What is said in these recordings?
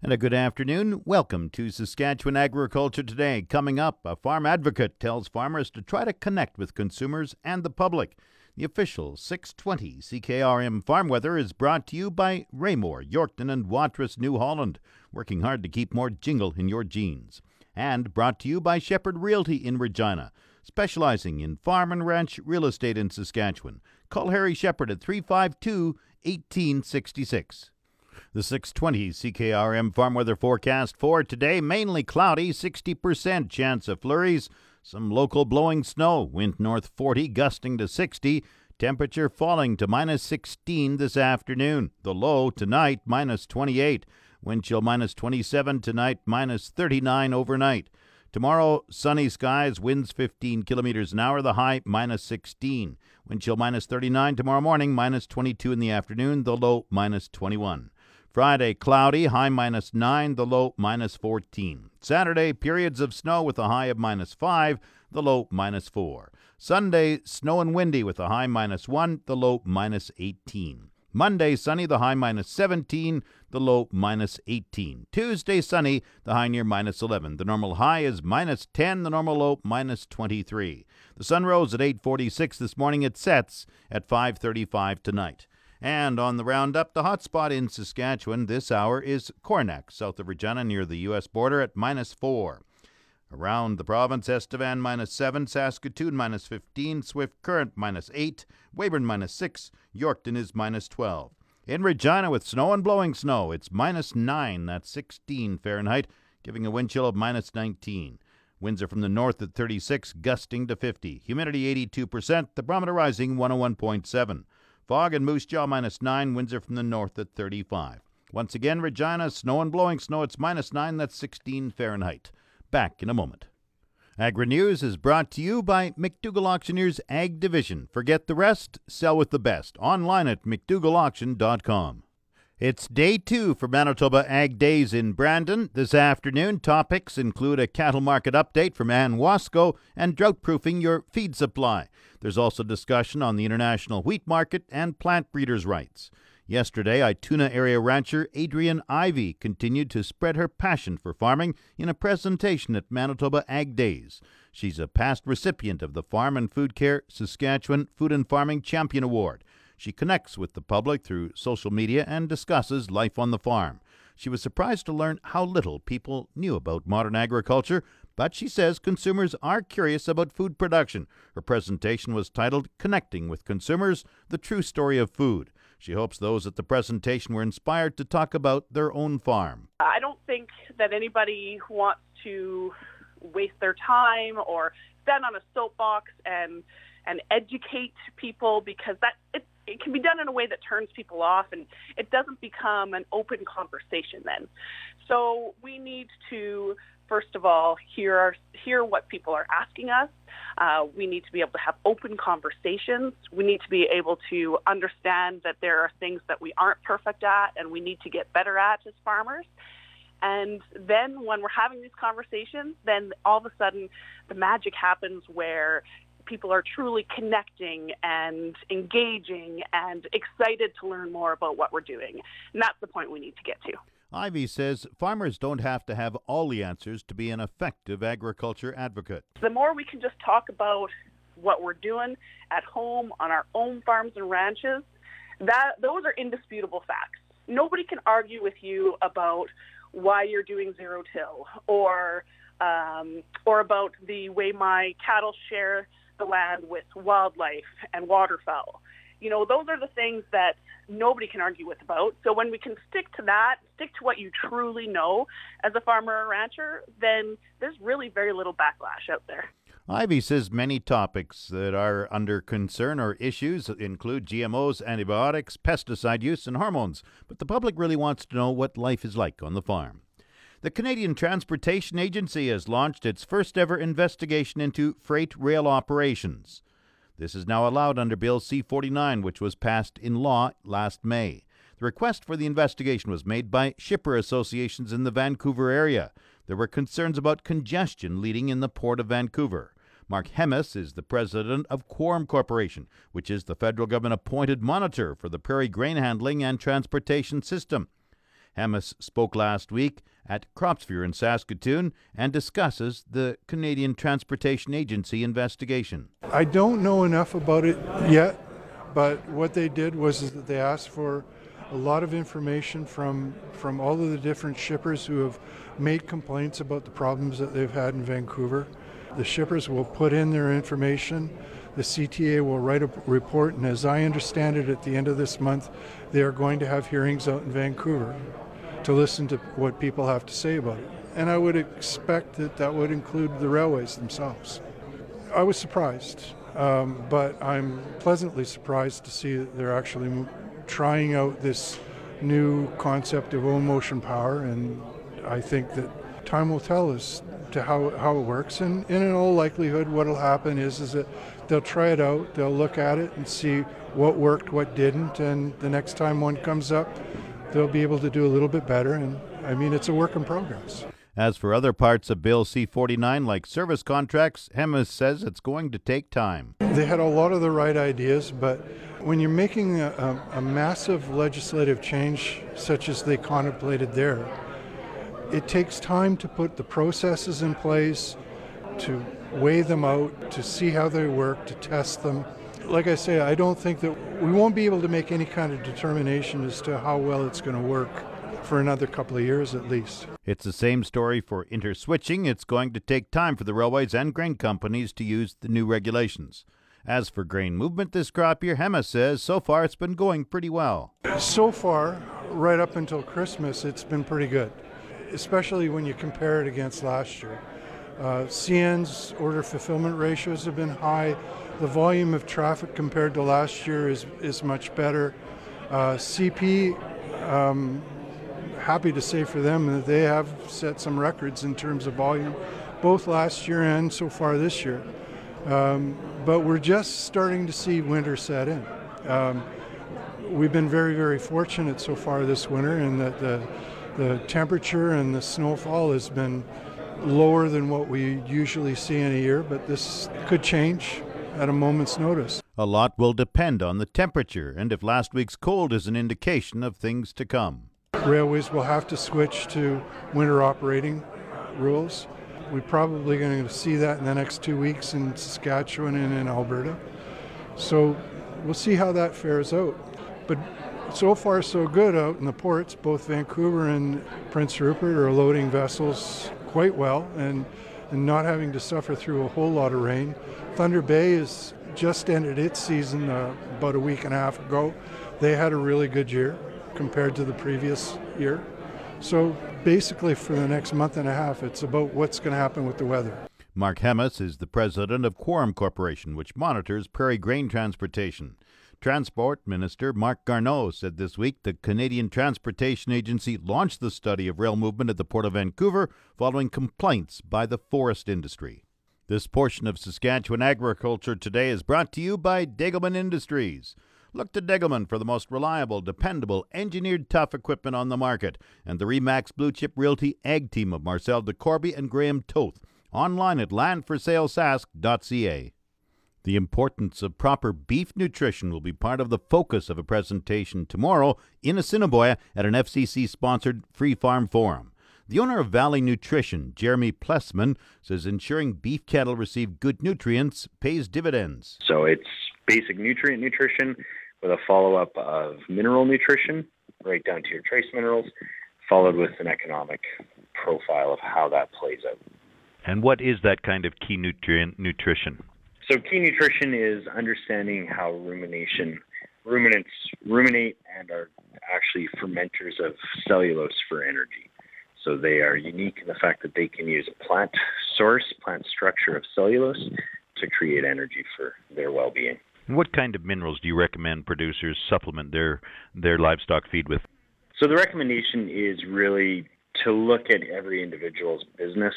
And a good afternoon. Welcome to Saskatchewan Agriculture Today. Coming up, a farm advocate tells farmers to try to connect with consumers and the public. The official 620 CKRM Farm Weather is brought to you by Raymore, Yorkton, and Watrous, New Holland, working hard to keep more jingle in your jeans. And brought to you by Shepherd Realty in Regina, specializing in farm and ranch real estate in Saskatchewan. Call Harry Shepherd at 352 1866. The 620 CKRM farm weather forecast for today mainly cloudy, 60% chance of flurries, some local blowing snow, wind north 40, gusting to 60, temperature falling to minus 16 this afternoon. The low tonight, minus 28, wind chill minus 27 tonight, minus 39 overnight. Tomorrow, sunny skies, winds 15 kilometers an hour, the high minus 16. Wind chill minus 39 tomorrow morning, minus 22 in the afternoon, the low minus 21. Friday, cloudy, high minus 9, the low minus 14. Saturday, periods of snow with a high of minus 5, the low minus 4. Sunday, snow and windy with a high minus 1, the low minus 18. Monday, sunny, the high minus 17, the low minus 18. Tuesday, sunny, the high near minus 11. The normal high is minus 10, the normal low minus 23. The sun rose at 8:46 this morning. It sets at 5:35 tonight. And on the roundup, the hot spot in Saskatchewan this hour is Coronach, south of Regina, near the U.S. border at minus 4. Around the province, Estevan minus 7, Saskatoon minus 15, Swift Current minus 8, Weyburn minus 6, Yorkton is minus 12. In Regina, with snow and blowing snow, it's minus 9, that's 16 Fahrenheit, giving a wind chill of minus 19. Winds are from the north at 36, gusting to 50. Humidity 82%, the barometer rising 101.7. Fog and Moose Jaw minus 9, winds are from the north at 35. Once again, Regina, snow and blowing snow, it's minus 9, that's 16 Fahrenheit. Back in a moment. Agri News is brought to you by McDougall Auctioneers Ag Division. Forget the rest, sell with the best. Online at McDougallAuction.com. It's day two for Manitoba Ag Days in Brandon. This afternoon, topics include a cattle market update from Anne Wasko and drought proofing your feed supply. There's also discussion on the international wheat market and plant breeders' rights. Yesterday, Ituna area rancher Adrienne Ivey continued to spread her passion for farming in a presentation at Manitoba Ag Days. She's a past recipient of the Farm and Food Care Saskatchewan Food and Farming Champion Award. She connects with the public through social media and discusses life on the farm. She was surprised to learn how little people knew about modern agriculture, but she says consumers are curious about food production. Her presentation was titled Connecting with Consumers The True Story of Food. She hopes those at the presentation were inspired to talk about their own farm. I don't think that anybody wants to waste their time or stand on a soapbox and and educate people because that it, it can be done in a way that turns people off and it doesn't become an open conversation then. So we need to first of all hear our, hear what people are asking us. Uh, we need to be able to have open conversations. We need to be able to understand that there are things that we aren't perfect at and we need to get better at as farmers. And then when we're having these conversations, then all of a sudden the magic happens where people are truly connecting and engaging and excited to learn more about what we're doing. And that's the point we need to get to. Ivey says farmers don't have to have all the answers to be an effective agriculture advocate. The more we can just talk about what we're doing at home on our own farms and ranches, that those are indisputable facts. Nobody can argue with you about why you're doing zero till or um, or about the way my cattle share the land with wildlife and waterfowl. You know, those are the things that nobody can argue with about. So when we can stick to that, stick to what you truly know as a farmer or rancher, then there's really very little backlash out there. Ivey says many topics that are under concern or issues include GMOs, antibiotics, pesticide use, and hormones, but the public really wants to know what life is like on the farm. The Canadian Transportation Agency has launched its first ever investigation into freight rail operations. This is now allowed under Bill C 49, which was passed in law last May. The request for the investigation was made by shipper associations in the Vancouver area. There were concerns about congestion leading in the Port of Vancouver. Mark Hemmes is the president of Quorum Corporation, which is the federal government appointed monitor for the prairie grain handling and transportation system. Hemmes spoke last week at Cropsphere in Saskatoon and discusses the Canadian Transportation Agency investigation. I don't know enough about it yet, but what they did was that they asked for a lot of information from from all of the different shippers who have made complaints about the problems that they've had in Vancouver. The shippers will put in their information. The CTA will write a report, and as I understand it, at the end of this month, they are going to have hearings out in Vancouver to listen to what people have to say about it. And I would expect that that would include the railways themselves. I was surprised, um, but I'm pleasantly surprised to see that they're actually trying out this new concept of own motion power, and I think that time will tell us to how, how it works. And, and in all likelihood, what will happen is is that they'll try it out, they'll look at it and see what worked, what didn't, and the next time one comes up, they'll be able to do a little bit better. And I mean, it's a work in progress. As for other parts of Bill C 49, like service contracts, Hemmes says it's going to take time. They had a lot of the right ideas, but when you're making a, a, a massive legislative change, such as they contemplated there, it takes time to put the processes in place, to weigh them out, to see how they work, to test them. Like I say, I don't think that we won't be able to make any kind of determination as to how well it's going to work for another couple of years at least. It's the same story for interswitching. It's going to take time for the railways and grain companies to use the new regulations. As for grain movement this crop year, Hemmes says so far it's been going pretty well. So far, right up until Christmas, it's been pretty good, especially when you compare it against last year. Uh, CN's order fulfillment ratios have been high. The volume of traffic compared to last year is, is much better. Uh, CP, um, happy to say for them that they have set some records in terms of volume, both last year and so far this year. Um, but we're just starting to see winter set in. Um, we've been very, very fortunate so far this winter in that the, the temperature and the snowfall has been lower than what we usually see in a year, but this could change at a moment's notice. A lot will depend on the temperature and if last week's cold is an indication of things to come. Railways will have to switch to winter operating uh, rules. We're probably going to see that in the next two weeks in Saskatchewan and in Alberta. So we'll see how that fares out. But so far, so good out in the ports. Both Vancouver and Prince Rupert are loading vessels quite well and, and not having to suffer through a whole lot of rain. Thunder Bay has just ended its season uh, about a week and a half ago. They had a really good year compared to the previous year. So basically, for the next month and a half, it's about what's going to happen with the weather. Mark Hemmes is the president of Quorum Corporation, which monitors prairie grain transportation. Transport Minister Marc Garneau said this week the Canadian Transportation Agency launched the study of rail movement at the Port of Vancouver following complaints by the forest industry. This portion of Saskatchewan Agriculture Today is brought to you by Degelman Industries. Look to Degelman for the most reliable, dependable, engineered tough equipment on the market, and the Remax Blue Chip Realty Ag Team of Marcel DeCorby and Graham Toth. Online at landforsalesask.ca. The importance of proper beef nutrition will be part of the focus of a presentation tomorrow in Assiniboia at an FCC sponsored Free Farm Forum. The owner of Valley Nutrition, Jeremy Plessman, says ensuring beef cattle receive good nutrients pays dividends. So it's basic nutrient nutrition with a follow up of mineral nutrition, right down to your trace minerals, followed with an economic profile of how that plays out. And what is that kind of key nutrient nutrition? So key nutrition is understanding how rumination ruminants ruminate and are actually fermenters of cellulose for energy. So they are unique in the fact that they can use a plant source, plant structure of cellulose to create energy for their well-being. What kind of minerals do you recommend producers supplement their their livestock feed with? So the recommendation is really to look at every individual's business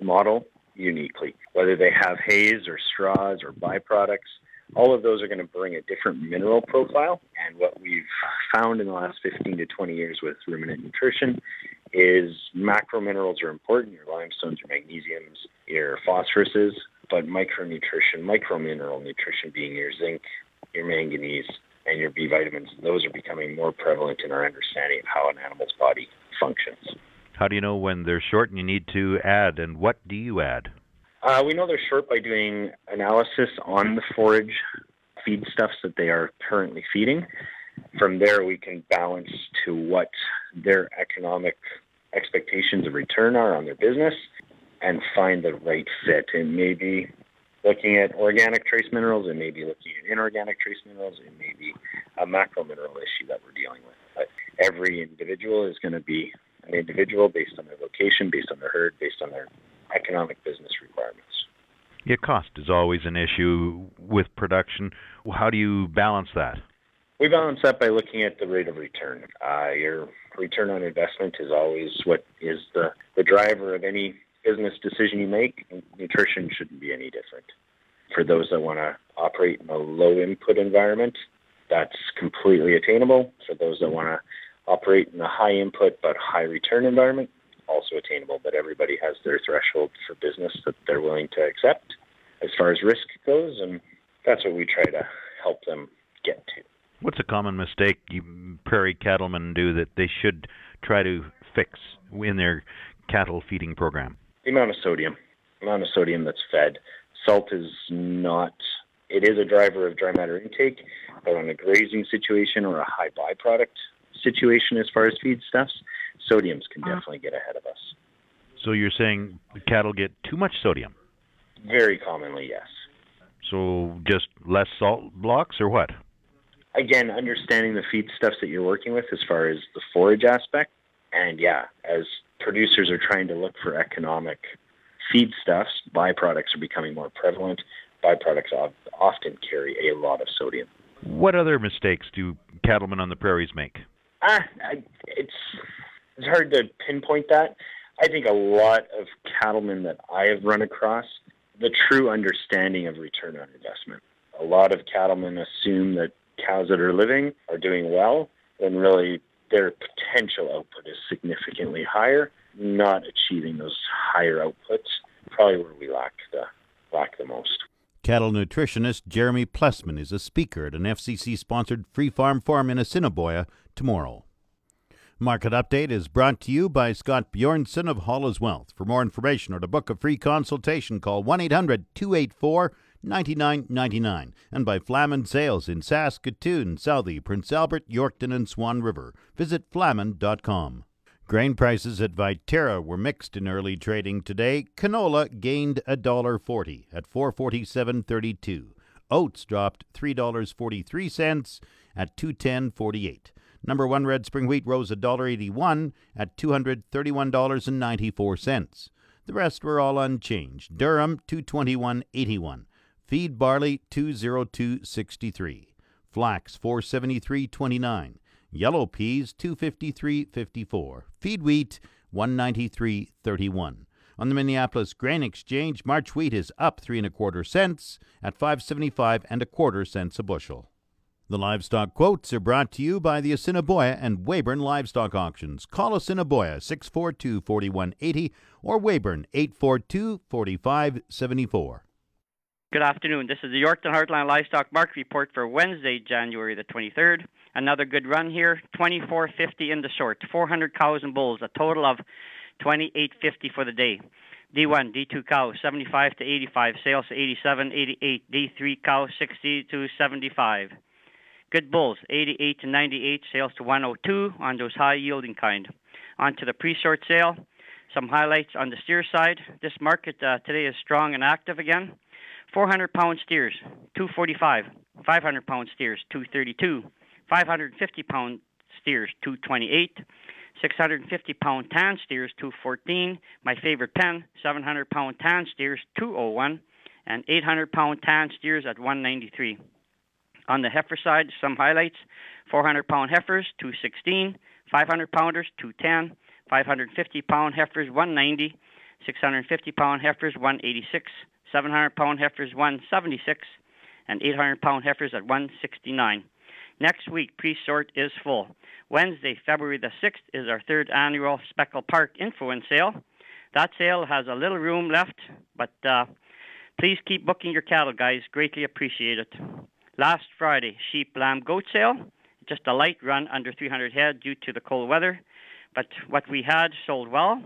model uniquely. Whether they have hays or straws or byproducts, all of those are going to bring a different mineral profile. And what we've found in the last 15 to 20 years with ruminant nutrition is macro minerals are important, your limestones, your magnesiums, your phosphoruses, but micronutrition, micromineral nutrition being your zinc, your manganese, and your B vitamins, those are becoming more prevalent in our understanding of how an animal's body functions. How do you know when they're short and you need to add, and what do you add? Uh, we know they're short by doing analysis on the forage feedstuffs that they are currently feeding. From there, we can balance to what their economic expectations of return are on their business and find the right fit. It may be looking at organic trace minerals, it may be looking at inorganic trace minerals, it may be a macro mineral issue that we're dealing with. But every individual is going to be an individual based on their location, based on their herd, based on their economic business requirements. Yeah, cost is always an issue with production. How do you balance that? We balance that by looking at the rate of return. Uh, your return on investment is always what is the, the driver of any business decision you make. Nutrition shouldn't be any different. For those that want to operate in a low input environment, that's completely attainable. For those that want to operate in a high input but high return environment, also attainable, but everybody has their threshold for business that they're willing to accept as far as risk goes, and that's what we try to help them get to. What's a common mistake you prairie cattlemen do that they should try to fix in their cattle feeding program? The amount of sodium, the amount of sodium that's fed. Salt is not. It is a driver of dry matter intake, but on a grazing situation or a high byproduct situation as far as feedstuffs, sodiums can uh-huh. definitely get ahead of us. So you're saying cattle get too much sodium? Very commonly, yes. So just less salt blocks or what? Again, understanding the feedstuffs that you're working with as far as the forage aspect. And yeah, as producers are trying to look for economic feedstuffs, byproducts are becoming more prevalent. Byproducts often carry a lot of sodium. What other mistakes do cattlemen on the prairies make? Ah, it's it's hard to pinpoint that. I think a lot of cattlemen that I have run across, the true understanding of return on investment. A lot of cattlemen assume that cows that are living are doing well, and really their potential output is significantly higher, not achieving those higher outputs. Probably where we lack the lack the most. Cattle nutritionist Jeremy Plessman is a speaker at an FCC sponsored free farm forum in Assiniboia tomorrow. Market Update is brought to you by Scott Bjornson of Hall's Wealth. For more information or to book a free consultation, call 1 800 284 9999 and by Flaman Sales in Saskatoon, Southey, Prince Albert, Yorkton, and Swan River. Visit flaman.com. Grain prices at Viterra were mixed in early trading today. Canola gained $1.40 at 447.32. Oats dropped $3.43 at 210.48. Number one red spring wheat rose $1.81 at $231.94. The rest were all unchanged. Durum 221.81. Feed barley 202.63. Flax 473.29. Yellow peas 253.54. Feed wheat 193.31. On the Minneapolis Grain Exchange, March wheat is up three and a quarter cents at 575 and a quarter cents a bushel. The livestock quotes are brought to you by the Assiniboia and Weyburn Livestock Auctions. Call Assiniboia 642 4180 or Weyburn 842 4574. Good afternoon. This is the Yorkton Heartland Livestock Market Report for Wednesday, January the 23rd. Another good run here. 24.50 in the short. 400 cows and bulls. A total of 28.50 for the day. D1, D2 cow 75 to 85. Sales to 87, 88. D3 cow 60 to 75. Good bulls, 88 to 98, sales to 102 on those high yielding kind. On to the pre sort sale. Some highlights on the steer side. This market uh, today is strong and active again. 400 pound steers, 245. 500 pound steers, 232. 550 pound steers, 228. 650 pound tan steers, 214. My favorite pen, 700 pound tan steers, 201. And 800 pound tan steers at 193. On the heifer side, some highlights 400 pound heifers, 216, 500 pounders, 210, 550 pound heifers, 190, 650 pound heifers, 186, 700 pound heifers, 176, and 800 pound heifers at 169. Next week, pre sort is full. Wednesday, February the 6th, is our third annual Speckle Park Influence Sale. That sale has a little room left, but uh, please keep booking your cattle, guys. Greatly appreciate it. Last Friday, sheep, lamb, goat sale, just a light run under 300 head due to the cold weather, but what we had sold well.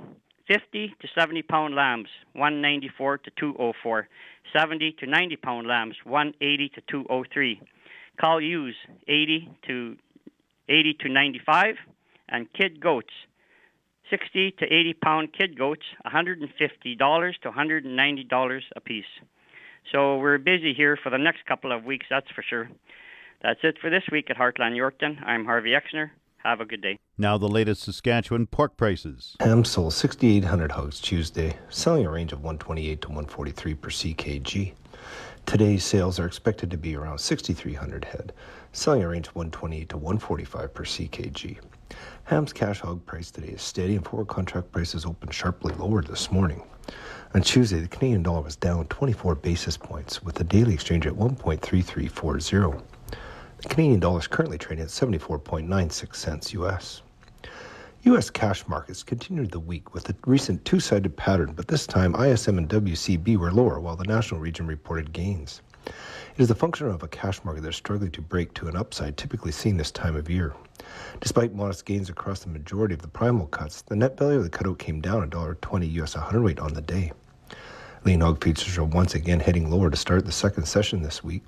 50 to 70 pound lambs, 194 to 204. 70 to 90 pound lambs, 180 to 203. Cow ewes, 80 to 80 to 95, and kid goats, 60 to 80 pound kid goats, $150 to $190 a piece. So we're busy here for the next couple of weeks, that's for sure. That's it for this week at Heartland Yorkton. I'm Harvey Exner. Have a good day. Now, the latest Saskatchewan pork prices. Ham sold 6,800 hogs Tuesday, selling a range of 128 to 143 per ckg. Today's sales are expected to be around 6,300 head, selling a range of 128 to 145 per ckg. Ham's cash hog price today is steady and forward contract prices opened sharply lower this morning. On Tuesday, the Canadian dollar was down 24 basis points with the daily exchange at 1.3340. The Canadian dollar is currently trading at 74.96 cents US. U.S. cash markets continued the week with a recent two sided pattern, but this time ISM and WCB were lower while the national region reported gains. It is the function of a cash market that is struggling to break to an upside typically seen this time of year. Despite modest gains across the majority of the primal cuts, the net value of the cutout came down $1.20 US 100 weight on the day. Lean hog futures are once again heading lower to start the second session this week.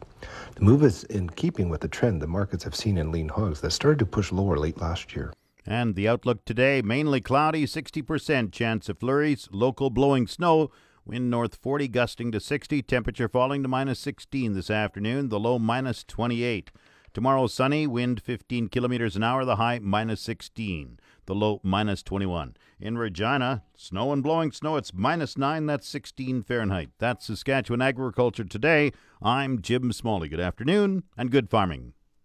The move is in keeping with the trend the markets have seen in lean hogs that started to push lower late last year. And the outlook today mainly cloudy, 60% chance of flurries, local blowing snow, wind north 40 gusting to 60, temperature falling to minus 16 this afternoon, the low minus 28. Tomorrow sunny, wind 15 kilometers an hour, the high minus 16, the low minus 21. In Regina, snow and blowing snow, it's minus 9, that's 16 Fahrenheit. That's Saskatchewan Agriculture Today. I'm Jim Smalley. Good afternoon and good farming.